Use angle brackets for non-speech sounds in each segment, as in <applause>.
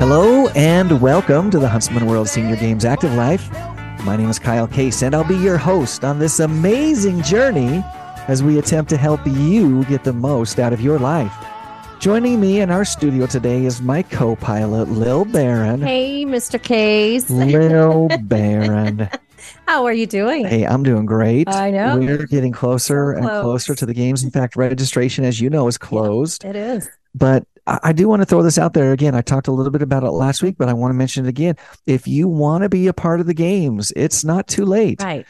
Hello and welcome to the Huntsman World Senior Games Active Life. My name is Kyle Case, and I'll be your host on this amazing journey as we attempt to help you get the most out of your life. Joining me in our studio today is my co pilot, Lil Barron. Hey, Mr. Case. Lil <laughs> Barron. How are you doing? Hey, I'm doing great. I know. We're getting closer So and closer to the games. In fact, registration, as you know, is closed. It is. But I I do want to throw this out there again. I talked a little bit about it last week, but I want to mention it again. If you want to be a part of the games, it's not too late, Right.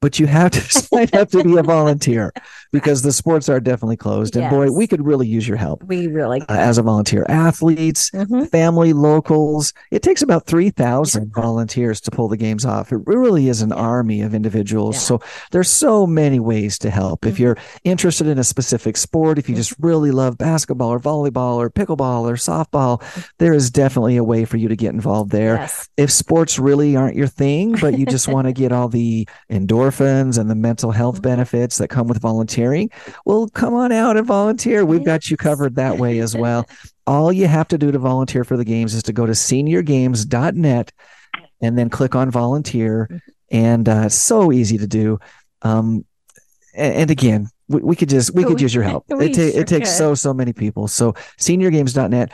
but you have to <laughs> sign up to be a volunteer because the sports are definitely closed. And boy, we could really use your help We really. uh, as a volunteer. Athletes, Mhm. family, locals. It takes about 3,000 volunteers to pull the games off. It really is an army of individuals. Yeah. So there's so many ways to help. If Mhm. you're interested in a specific sport, if you just really love basketball or volleyball or pickleball or softball, there is definitely a way for you to get involved there. Yes. If sports really aren't your thing, but you just <laughs> want to get all the endorphins and the mental health Mhm. benefits that come with volunteering, well, come on out and volunteer. We've got you covered that way as well. <laughs> All you have to do to volunteer for the games is to go to seniorgames.net and then click on volunteer. Mhm. And uh, so easy to do. Um, and, again, we, we could just we could use your <laughs> help. It, ta- sure it takes could. so so many people. So seniorgames.net.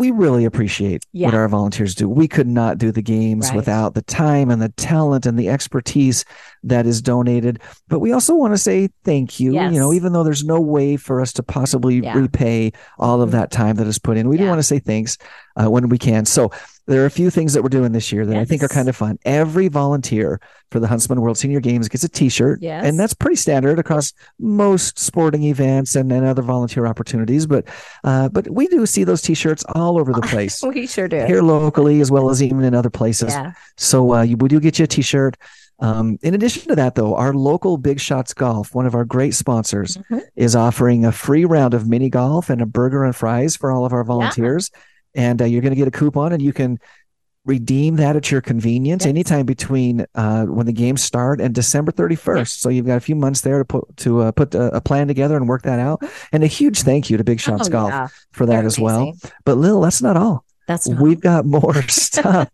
We really appreciate what our volunteers do. We could not do the games Right. without the time and the talent and the expertise that is donated. But we also want to say thank you. You know, even though there's no way for us to possibly Yeah. repay all of Mhm. that time that is put in, we do want to say thanks uh, when we can. So there are a few things that we're doing this year that I think are kind of fun. Every volunteer for the Huntsman World Senior Games gets a T-shirt, Yes. and that's pretty standard across most sporting events and, and other volunteer opportunities. But uh, but we do see those T-shirts all over the <laughs> place. We sure do. Here locally, as well as even in other places. yeah. So uh, you, we do get you a T-shirt. Um, in addition to that, though, our local Big Shots Golf, one of our great sponsors, Mhm. is offering a free round of mini golf and a burger and fries for all of our volunteers. And uh, you're going to get a coupon, and you can redeem that at your convenience Yes. anytime between uh, when the games start and December 31st. So you've got a few months there to put to uh, put a, a plan together and work that out. And a huge thank you to Big Shots Oh, Golf yeah. for that They're as well. But Lil, that's not all. That's not. We've got more <laughs> stuff.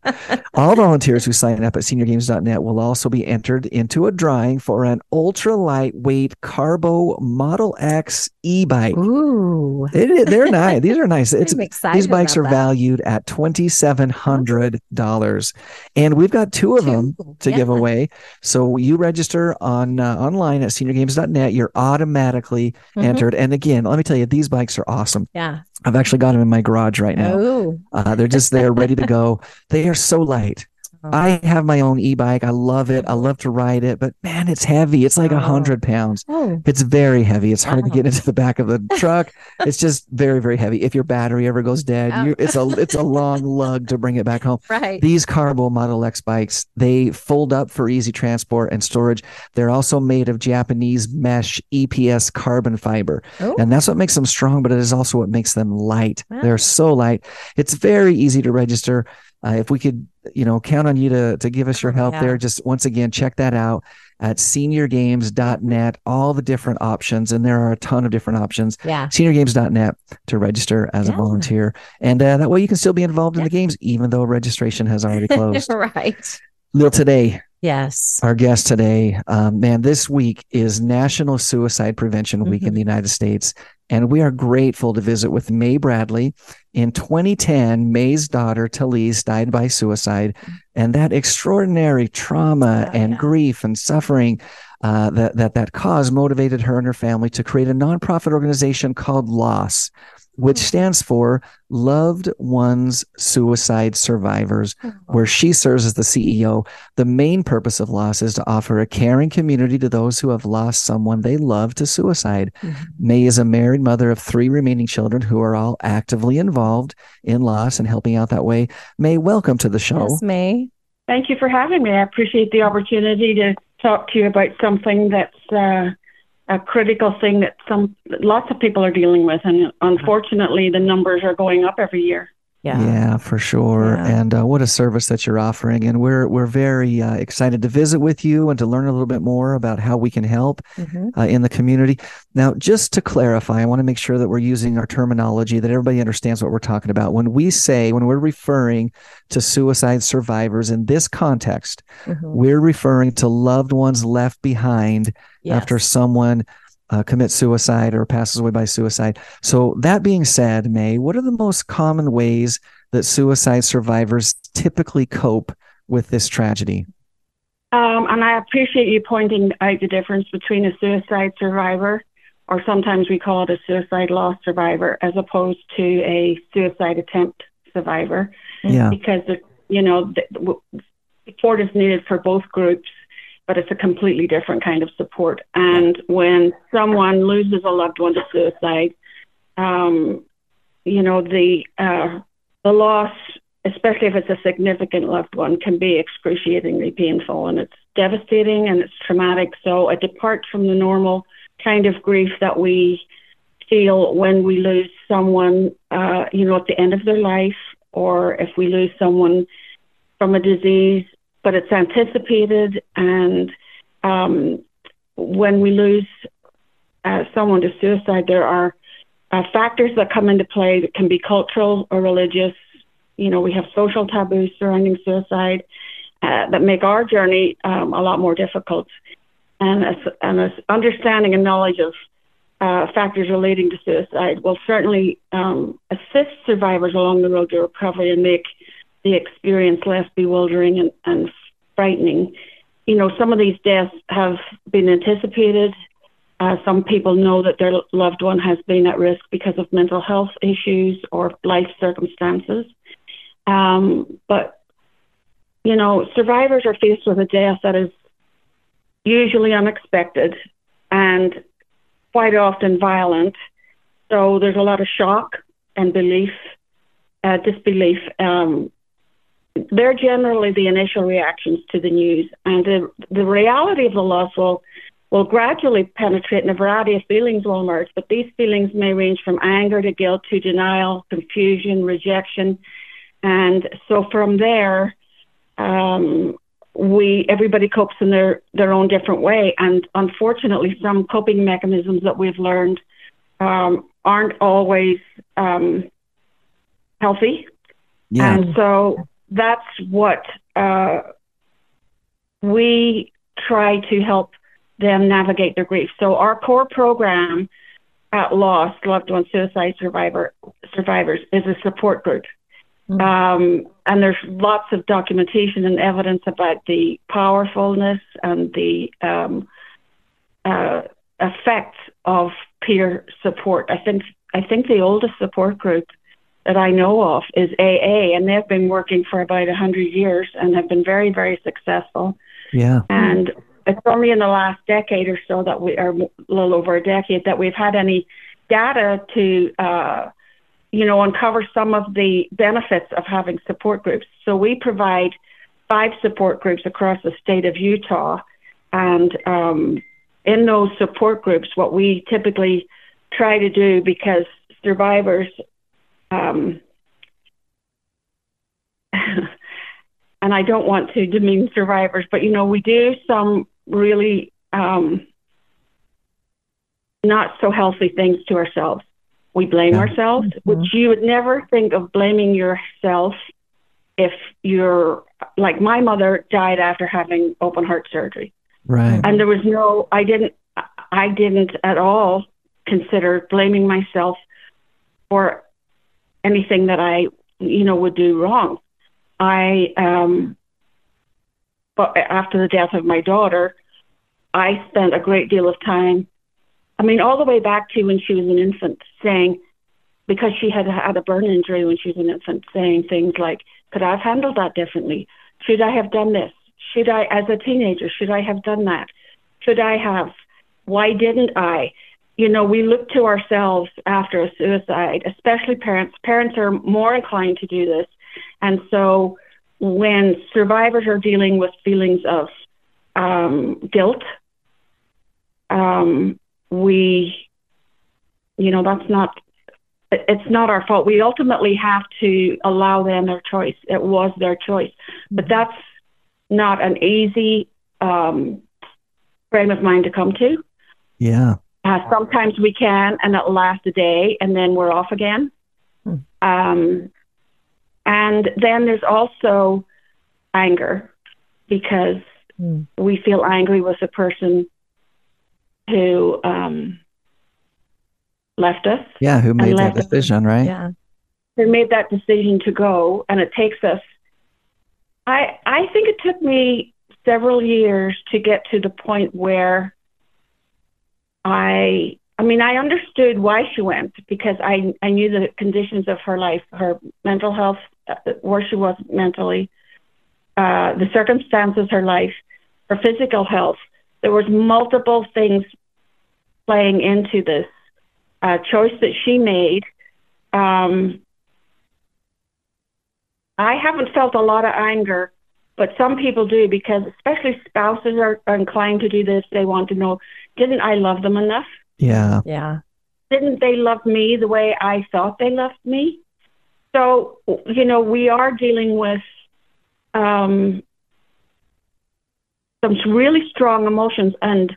All volunteers who sign up at seniorgames.net will also be entered into a drawing for an ultra lightweight Carbo Model X e-bike. Ooh. It- they're nice. These are nice. <laughs> It's I'm excited. these bikes are that. valued at twenty seven hundred dollars, and we've got two of them to Yeah. give away. So you register on uh, online at seniorgames.net. You're automatically Mhm. entered. And again, let me tell you, these bikes are awesome. Yeah. I've actually got them in my garage right now. Oh. Uh, Uh, they're just there, ready to go. They are so light. Oh. I have my own e-bike. I love it. I love to ride it, but man, it's heavy. It's like a Oh. hundred pounds. Oh. It's very heavy. It's hard to get uh-huh. into the back of the <laughs> truck. it's just very, very heavy. If your battery ever goes dead, Oh. you, it's a it's a <laughs> long lug to bring it back home. Right. These Carbo Model X bikes, they fold up for easy transport and storage. They're also made of Japanese mesh EPS carbon fiber. Oh. And that's what makes them strong, but it is also what makes them light. Wow. They're so light. It's very easy to register. Uh, if we could, you know, count on you to to give us your Oh, help yeah. there, just once again, check that out at seniorgames.net, all the different options. And there are a ton of different options. yeah. Seniorgames.net to register as a volunteer. And uh, that way you can still be involved in the games, even though registration has already <laughs> closed. right. Lil, today, Yes. our guest today, um, man, this week is National Suicide Prevention Week in Mhm. the United States. And we are grateful to visit with May Bradley. In 2010, May's daughter, Talese, died by suicide. And that extraordinary trauma Oh, and yeah. grief and suffering uh, that, that that cause motivated her and her family to create a nonprofit organization called LOSS, which Hmm. stands for Loved Ones Suicide Survivors where she serves as the CEO. The main purpose of Loss is to offer a caring community to those who have lost someone they love to suicide. Mhm. May is a married mother of three remaining children who are all actively involved in loss and helping out that way. May, welcome to the show. Yes, May. Thank you for having me. I appreciate the opportunity to talk to you about something that's uh, a critical thing that some lots of people are dealing with, and unfortunately, the numbers are going up every year. Yeah. Yeah, for sure. Yeah. And uh, what a service that you're offering. And we're we're very uh, excited to visit with you and to learn a little bit more about how we can help Mhm. uh, in the community. Now, just to clarify, I want to make sure that we're using our terminology that everybody understands what we're talking about. When we say, when we're referring to suicide survivors in this context, Mhm. we're referring to loved ones left behind after someone uh, commits suicide or passes away by suicide. So, that being said, May, what are the most common ways that suicide survivors typically cope with this tragedy? Um, and I appreciate you pointing out the difference between a suicide survivor, or sometimes we call it a suicide loss survivor, as opposed to a suicide attempt survivor, Yeah. because you know the, support is needed for both groups, but it's a completely different kind of support. And when someone loses a loved one to suicide, um, you know the uh, the loss especially if it's a significant loved one, can be excruciatingly painful and it's devastating and it's traumatic. So it departs from the normal kind of grief that we feel when we lose someone, uh, you know, at the end of their life, or if we lose someone from a disease, but it's anticipated. And um, when we lose uh, someone to suicide, there are uh, factors that come into play that can be cultural or religious you know, we have social taboos surrounding suicide uh, that make our journey um, a lot more difficult. And as, and as understanding and knowledge of uh, factors relating to suicide will certainly um, assist survivors along the road to recovery and make the experience less bewildering and, and frightening. You know, some of these deaths have been anticipated. Uh, some people know that their loved one has been at risk because of mental health issues or life circumstances. Um, but, you know, survivors are faced with a death that is usually unexpected and quite often violent. So there's a lot of shock and belief, uh, disbelief. Um, they're generally the initial reactions to the news, and the, the reality of the loss will will gradually penetrate, and a variety of feelings will emerge. But these feelings may range from anger to guilt to denial, confusion, rejection, and so from there, um, we everybody copes in their their own different way, and unfortunately, some coping mechanisms that we've learned um, aren't always um, healthy. Yeah. And so that's what uh, we try to help them navigate their grief. So our core program at LOSS Loved One Suicide Survivor Survivors is a support group. Mhm. Um, and there's lots of documentation and evidence about the powerfulness and the um, uh, effects of peer support. I think I think the oldest support group that I know of is AA, and they've been working for about 100 years and have been very, very successful. Yeah. And it's only in the last decade or so that we, are a little over a decade, that we've had any data to, uh, you know, uncover some of the benefits of having support groups. So we provide five support groups across the state of Utah, and um, in those support groups, what we typically try to do because survivors um, <laughs> and I don't want to demean survivors, but you know, we do some really um, not so healthy things to ourselves. We blame Yeah. ourselves, Mhm. which you would never think of blaming yourself if you're like my mother died after having open heart surgery Right. and there was no i didn't i didn't at all consider blaming myself for anything that i you know would do wrong i um but after the death of my daughter i spent a great deal of time i mean all the way back to when she was an infant saying because she had had a burn injury when she was an infant saying things like could i have handled that differently should i have done this should i as a teenager should i have done that should I have? Why didn't I? You know, we look to ourselves after a suicide, especially parents. Parents are more inclined to do this. And so when survivors are dealing with feelings of um, guilt, um, we, you know, that's not, it's not our fault. We ultimately have to allow them their choice. It was their choice, but that's not an easy um, frame of mind to come to. Yeah. Uh, sometimes we can, and it'll last a day, and then we're off again. Hmm. Um, and then there's also anger because Hmm. we feel angry with the person who um, left us, Yeah. Who made that Unless- decision, right? Yeah. who made that decision to go, and it takes us. I I think it took me several years to get to the point where I I mean I understood why she went because I I knew the conditions of her life, her mental health, uh, where she was mentally, uh, the circumstances, her life, her physical health. There was multiple things playing into this uh, choice that she made. Um, I haven't felt a lot of anger, but some people do because, especially spouses, are, are inclined to do this. They want to know, didn't I love them enough? Yeah. Yeah. Didn't they love me the way I thought they loved me? So, you know, we are dealing with um, some really strong emotions and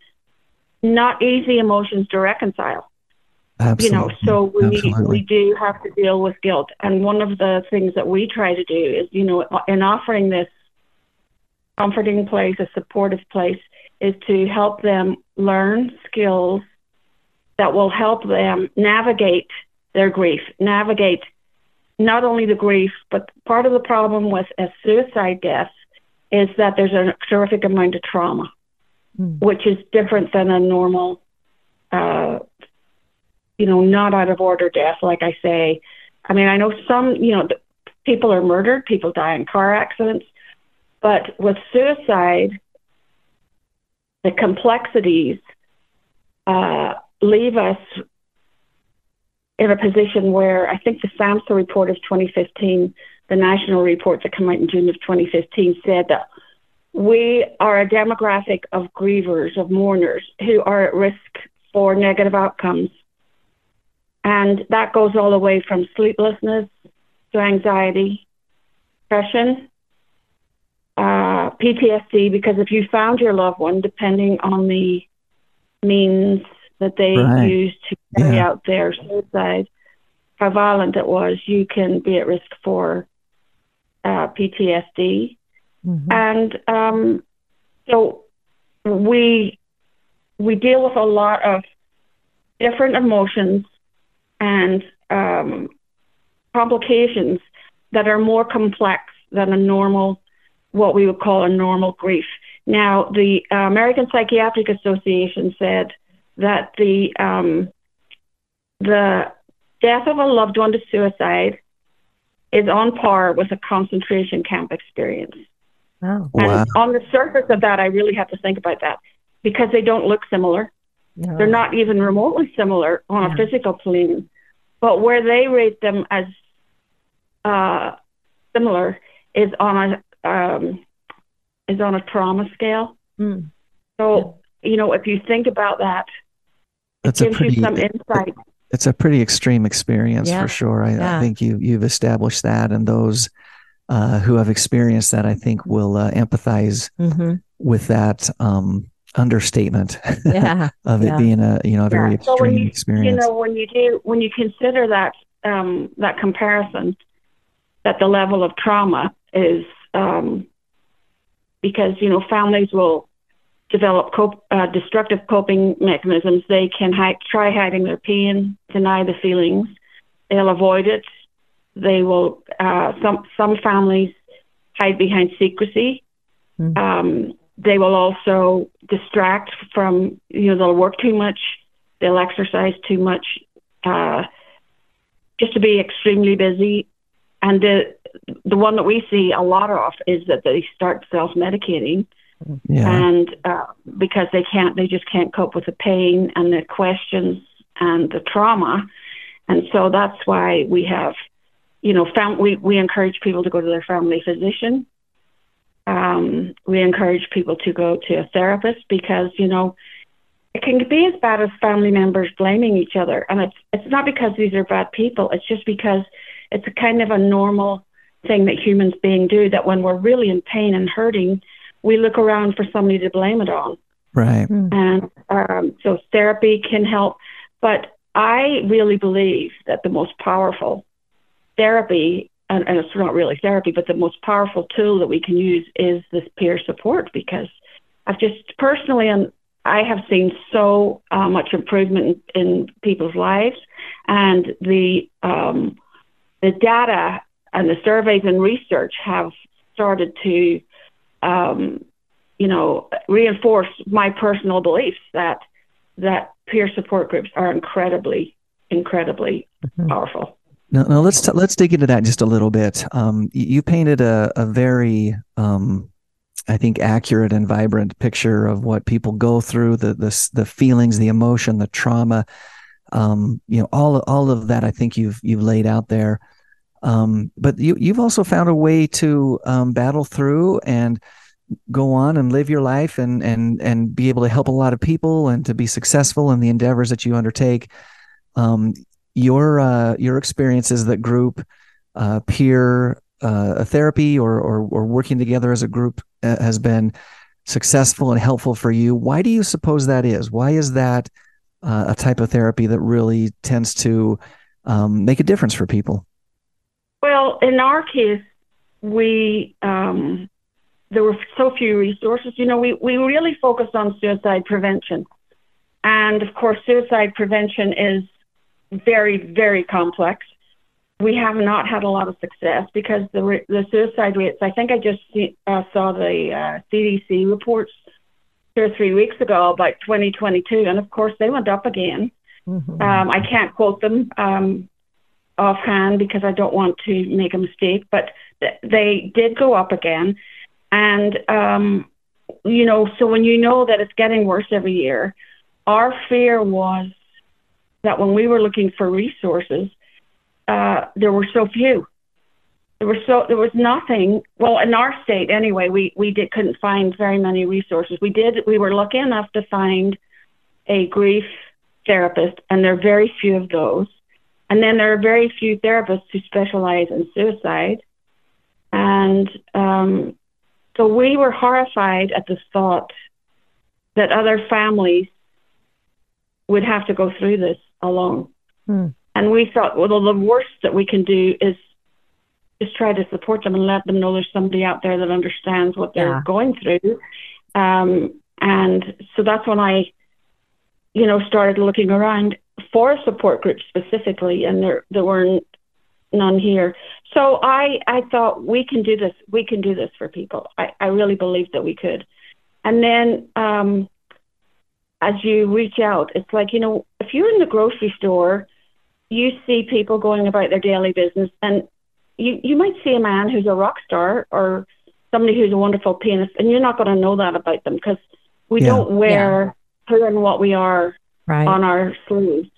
not easy emotions to reconcile Absolutely. you know so we Absolutely. we do have to deal with guilt and one of the things that we try to do is you know in offering this comforting place a supportive place is to help them learn skills that will help them navigate their grief navigate not only the grief but part of the problem with a suicide death is that there's a terrific amount of trauma Hmm. which is different than a normal uh, you know, not out of order death, like I say. I mean, I know some, you know, people are murdered, people die in car accidents, but with suicide, the complexities uh, leave us in a position where I think the SAMHSA report of 2015, the national report that came out in June of 2015, said that we are a demographic of grievers, of mourners who are at risk for negative outcomes. And that goes all the way from sleeplessness to anxiety, depression, uh, PTSD, because if you found your loved one, depending on the means that they Right. used to carry Yeah. out their suicide, how violent it was, you can be at risk for uh, PTSD. Mhm. And um, so we we deal with a lot of different emotions and um, complications that are more complex than a normal, what we would call a normal grief. Now, the uh, American Psychiatric Association said that the um, the death of a loved one to suicide is on par with a concentration camp experience. Wow. Wow. On the surface of that, I really have to think about that because they don't look similar. No. They're not even remotely similar on a physical plane. But where they rate them as uh, similar is on a um, is on a trauma scale. Mm. So you know, if you think about that, That's it a gives pretty you some insight. it's a pretty extreme experience Yeah. for sure. I, I think you you've established that, and those uh, who have experienced that, I think, will uh, empathize hmm with that um, understatement Yeah. <laughs> of it Yeah. being a you know a very Yeah. So extreme you, experience. You know, when you do, when you consider that um, that comparison, that the level of trauma is um, because you know families will develop cope, uh, destructive coping mechanisms. They can try hiding their pain, deny the feelings. They'll avoid it. They will. Uh, some some families hide behind secrecy. Mhm. Um, they will also distract from. You know, they'll work too much. They'll exercise too much. Uh, just to be extremely busy. And the the one that we see a lot of is that they start self medicating yeah, and uh, because they can't, they just can't cope with the pain and the questions and the trauma, and so that's why we have, you know, fam- we we encourage people to go to their family physician. Um, we encourage people to go to a therapist because you know it can be as bad as family members blaming each other. And it's, it's not because these are bad people, it's just because it's a kind of a normal thing that humans being do that when we're really in pain and hurting, we look around for somebody to blame it on. Right. And um, so therapy can help. But I really believe that the most powerful therapy, and, and it's not really therapy, but the most powerful tool that we can use is this peer support because I've just personally, and I have seen so uh, much improvement in, in, people's lives, and the um, the data and the surveys and research have started to, um, you know, reinforce my personal beliefs that that peer support groups are incredibly, incredibly mm-hmm. powerful. Now, now let's t- let's dig into that just a little bit. Um, you painted a, a very, um, I think, accurate and vibrant picture of what people go through, the the the feelings, the emotion, the trauma. Um, you know, all all of that. I think you've you've laid out there. Um, but you you've also found a way to um, battle through and go on and live your life and and and be able to help a lot of people and to be successful in the endeavors that you undertake. Um, your uh, your experiences that group uh, peer uh, therapy or, or, or working together as a group uh, has been successful and helpful for you. Why do you suppose that is? Why is that uh, a type of therapy that really tends to um, make a difference for people? Well, in our case, we um, there were so few resources. You know, we we really focused on suicide prevention, and of course, suicide prevention is very, very complex. We have not had a lot of success because the the suicide rates. I think I just see, uh, saw the uh, CDC reports two or three weeks ago about 2022, and of course they went up again. Mm-hmm. Um, I can't quote them um, offhand because I don't want to make a mistake, but th- they did go up again, and um, you know, so when you know that it's getting worse every year, our fear was that when we were looking for resources, uh, there were so few. There was so there was nothing. Well, in our state anyway, we we did couldn't find very many resources. We did. We were lucky enough to find a grief therapist, and there are very few of those. And then there are very few therapists who specialize in suicide. And um, so we were horrified at the thought that other families would have to go through this alone. Hmm. And we thought, well, the worst that we can do is just try to support them and let them know there's somebody out there that understands what they're yeah. going through. Um, and so that's when I, you know, started looking around for support groups specifically, and there there weren't none here. So I I thought we can do this. We can do this for people. I I really believed that we could. And then um, as you reach out, it's like, you know, if you're in the grocery store, you see people going about their daily business and you, you might see a man who's a rock star or somebody who's a wonderful pianist and you're not going to know that about them because we yeah. don't wear yeah. who and what we are right. on our sleeves.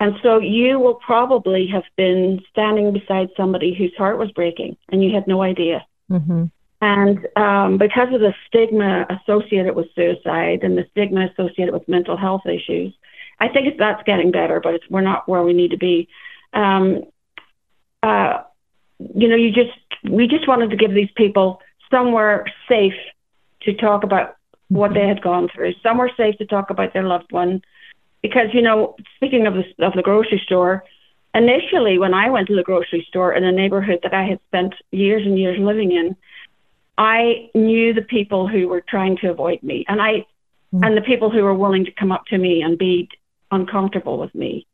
And so you will probably have been standing beside somebody whose heart was breaking and you had no idea. Mm-hmm. And um, because of the stigma associated with suicide and the stigma associated with mental health issues, I think that's getting better, but we're not where we need to be. Um, uh, you know, you just we just wanted to give these people somewhere safe to talk about what they had gone through, somewhere safe to talk about their loved one. Because you know, speaking of the of the grocery store, initially when I went to the grocery store in a neighborhood that I had spent years and years living in, I knew the people who were trying to avoid me, and I mm. and the people who were willing to come up to me and be uncomfortable with me.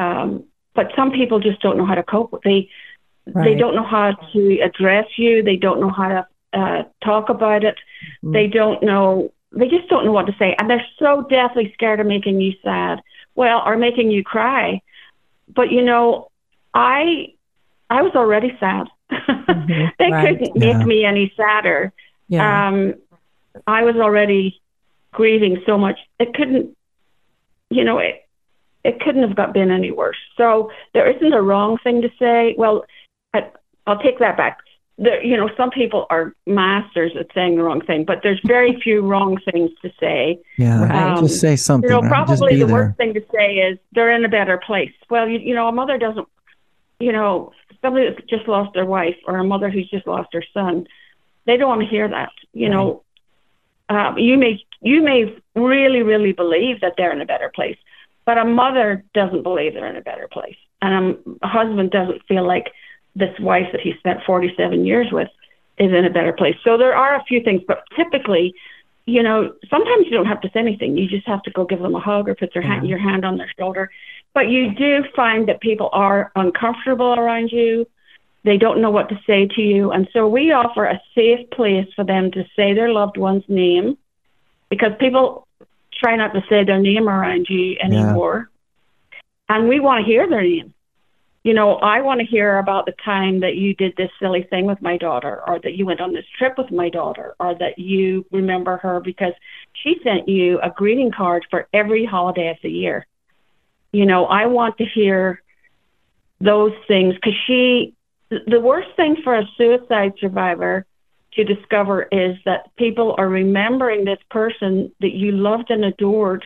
Um, but some people just don't know how to cope. They right. they don't know how to address you. They don't know how to uh, talk about it. Mm. They don't know. They just don't know what to say, and they're so deathly scared of making you sad. Well, or making you cry. But you know, I I was already sad. Mm-hmm. <laughs> they right. couldn't yeah. make me any sadder. Yeah. Um, I was already grieving so much. It couldn't, you know, it, it couldn't have got been any worse. So there isn't a wrong thing to say. Well, I, I'll take that back. There, you know, some people are masters at saying the wrong thing, but there's very <laughs> few wrong things to say. Yeah, Right. just say something. You know, right? Just probably be the there. worst thing to say is they're in a better place. Well, you, you know, a mother doesn't, you know, somebody that's just lost their wife or a mother who's just lost her son, they don't want to hear that. You know, um, you may you may really really believe that they're in a better place, but a mother doesn't believe they're in a better place, and um, a husband doesn't feel like this wife that he spent 47 years with is in a better place. So there are a few things, but typically you know, sometimes you don't have to say anything. You just have to go give them a hug or put their hand, mm-hmm. your hand on their shoulder. But you do find that people are uncomfortable around you. They don't know what to say to you. And so we offer a safe place for them to say their loved one's name because people try not to say their name around you anymore. And we want to hear their name. You know, I want to hear about the time that you did this silly thing with my daughter, or that you went on this trip with my daughter, or that you remember her because she sent you a greeting card for every holiday of the year. You know, I want to hear those things because she, the worst thing for a suicide survivor to discover is that people are remembering this person that you loved and adored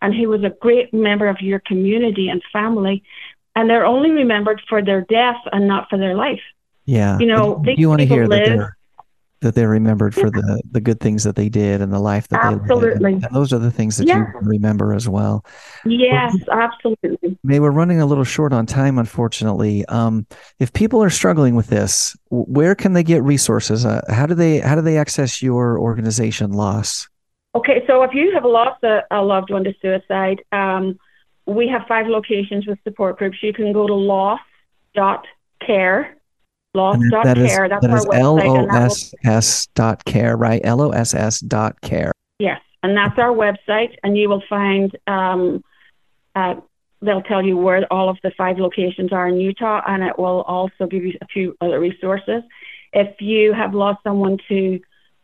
and who was a great member of your community and family and they're only remembered for their death and not for their life. Yeah. You know, you want to hear that they're that they're remembered for the the good things that they did and the life that they Absolutely. lived. And those are the things that you remember as well. Yes, absolutely. May we're running a little short on time, unfortunately. Um, if people are struggling with this, where can they get resources? Uh, how do they how do they access your organization, Loss? Okay, so if you have lost a, a loved one to suicide, um, we have five locations with support groups. You can go to loss.care, And that is loss.care. That's that our is L website. O and that will- S S dot care, right? L O S S dot care. Yes, and that's our website, and you will find um, uh, they'll tell you where all of the five locations are in Utah, and it will also give you a few other resources. If you have lost someone to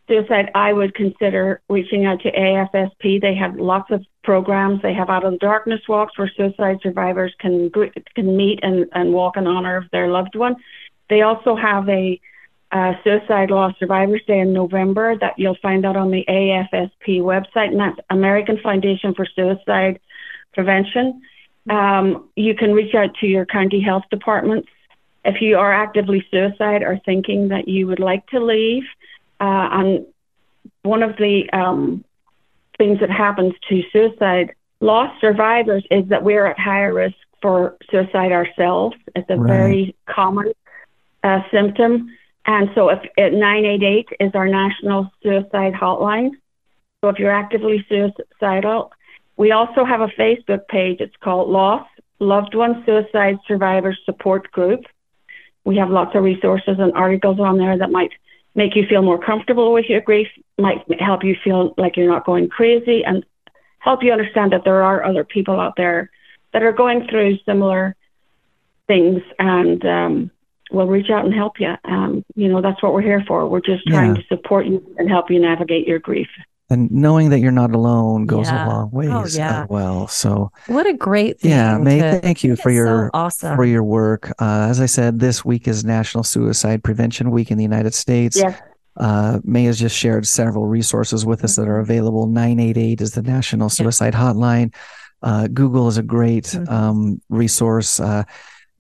suicide, I would consider reaching out to AFSP. They have lots of programs. They have out of the darkness walks where suicide survivors can can meet and, and walk in honor of their loved one. They also have a uh, Suicide Loss Survivors Day in November that you'll find out on the AFSP website, and that's American Foundation for Suicide Prevention. Um, you can reach out to your county health departments if you are actively suicide or thinking that you would like to leave. Uh, and one of the um, things that happens to suicide loss survivors is that we're at higher risk for suicide ourselves. It's a Right. very common uh, symptom. And so if at 988 is our national suicide hotline. So if you're actively suicidal, we also have a Facebook page. It's called Loss Loved One Suicide Survivors Support Group. We have lots of resources and articles on there that might make you feel more comfortable with your grief, might help you feel like you're not going crazy, and help you understand that there are other people out there that are going through similar things and um, we'll reach out and help you. Um, you know, that's what we're here for. We're just trying Yeah. to support you and help you navigate your grief. And knowing that you're not alone goes Yeah. a long ways Oh, as well. So What a great thing. yeah, May, to- thank you for it's so your awesome. for your work. Uh, as I said, this week is National Suicide Prevention Week in the United States. Yes. Uh, May has just shared several resources with us that are available. 988 is the National Suicide Hotline. Uh, Google is a great Mhm. um, resource. Uh,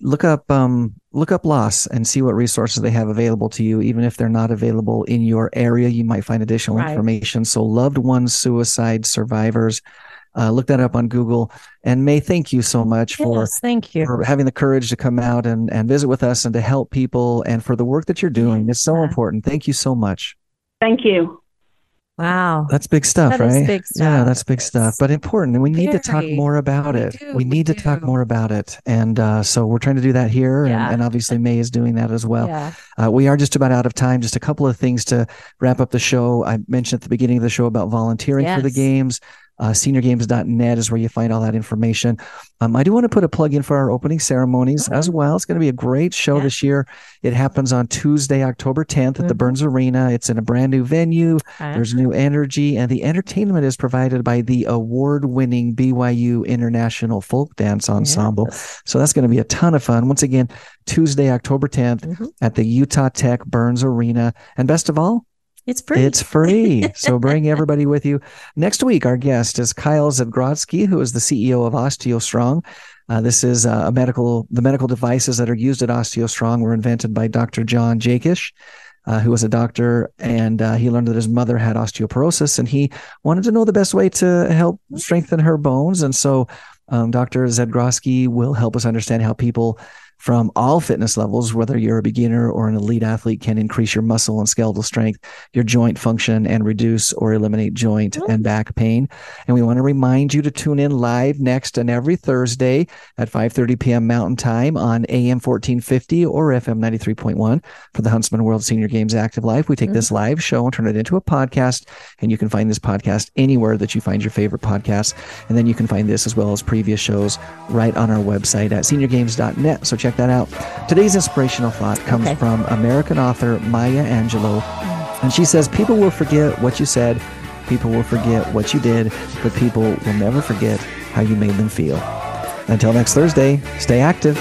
look up um, look up loss and see what resources they have available to you. Even if they're not available in your area, you might find additional Right. information. So, loved ones, suicide survivors. Uh, look that up on Google. And May, thank you so much for Yes, thank you. for having the courage to come out and, and visit with us and to help people and for the work that you're doing. It's so important. Thank you so much. Thank you. Wow. That's big stuff, That is right? big Yeah, that's big stuff, but important. And we need to talk more about we it. do, we we need to talk more about it. And uh, so we're trying to do that here. Yeah. And, and obviously, May is doing that as well. yeah. Uh, we are just about out of time. Just a couple of things to wrap up the show. I mentioned at the beginning of the show about volunteering for the games. Uh, seniorgames.net is where you find all that information. Um, I do want to put a plug in for our opening ceremonies as well. It's going to be a great show Yeah. this year. It happens on Tuesday, October 10th at the Mhm. Burns Arena. It's in a brand new venue. Okay. There's new energy, and the entertainment is provided by the award winning BYU International Folk Dance Ensemble. Yes. So that's going to be a ton of fun. Once again, Tuesday, October 10th Mhm. at the Utah Tech Burns Arena. And best of all, It's free. it's free. so bring everybody with you. Next week, our guest is Kyle Zagrodzky, who is the CEO of OsteoStrong. Uh, this is uh, a medical, the medical devices that are used at OsteoStrong were invented by Dr. John Jaquish. Uh, who was a doctor and uh, he learned that his mother had osteoporosis and he wanted to know the best way to help strengthen her bones. And so um, Dr. Zagrodzky will help us understand how people from all fitness levels, whether you're a beginner or an elite athlete, can increase your muscle and skeletal strength, your joint function, and reduce or eliminate joint and back pain. And we want to remind you to tune in live next and every Thursday at 5:30 p.m. Mountain Time on AM 1450 or FM 93.1 for the Huntsman World Senior Games Active Life. We take mm-hmm. this live show and turn it into a podcast, and you can find this podcast anywhere that you find your favorite podcasts. And then you can find this as well as previous shows right on our website at seniorgames.net. So check that out. Today's inspirational thought comes Okay. from American author Maya Angelou. Mm. And she says, People will forget what you said, people will forget what you did, but people will never forget how you made them feel. Until next Thursday, stay active.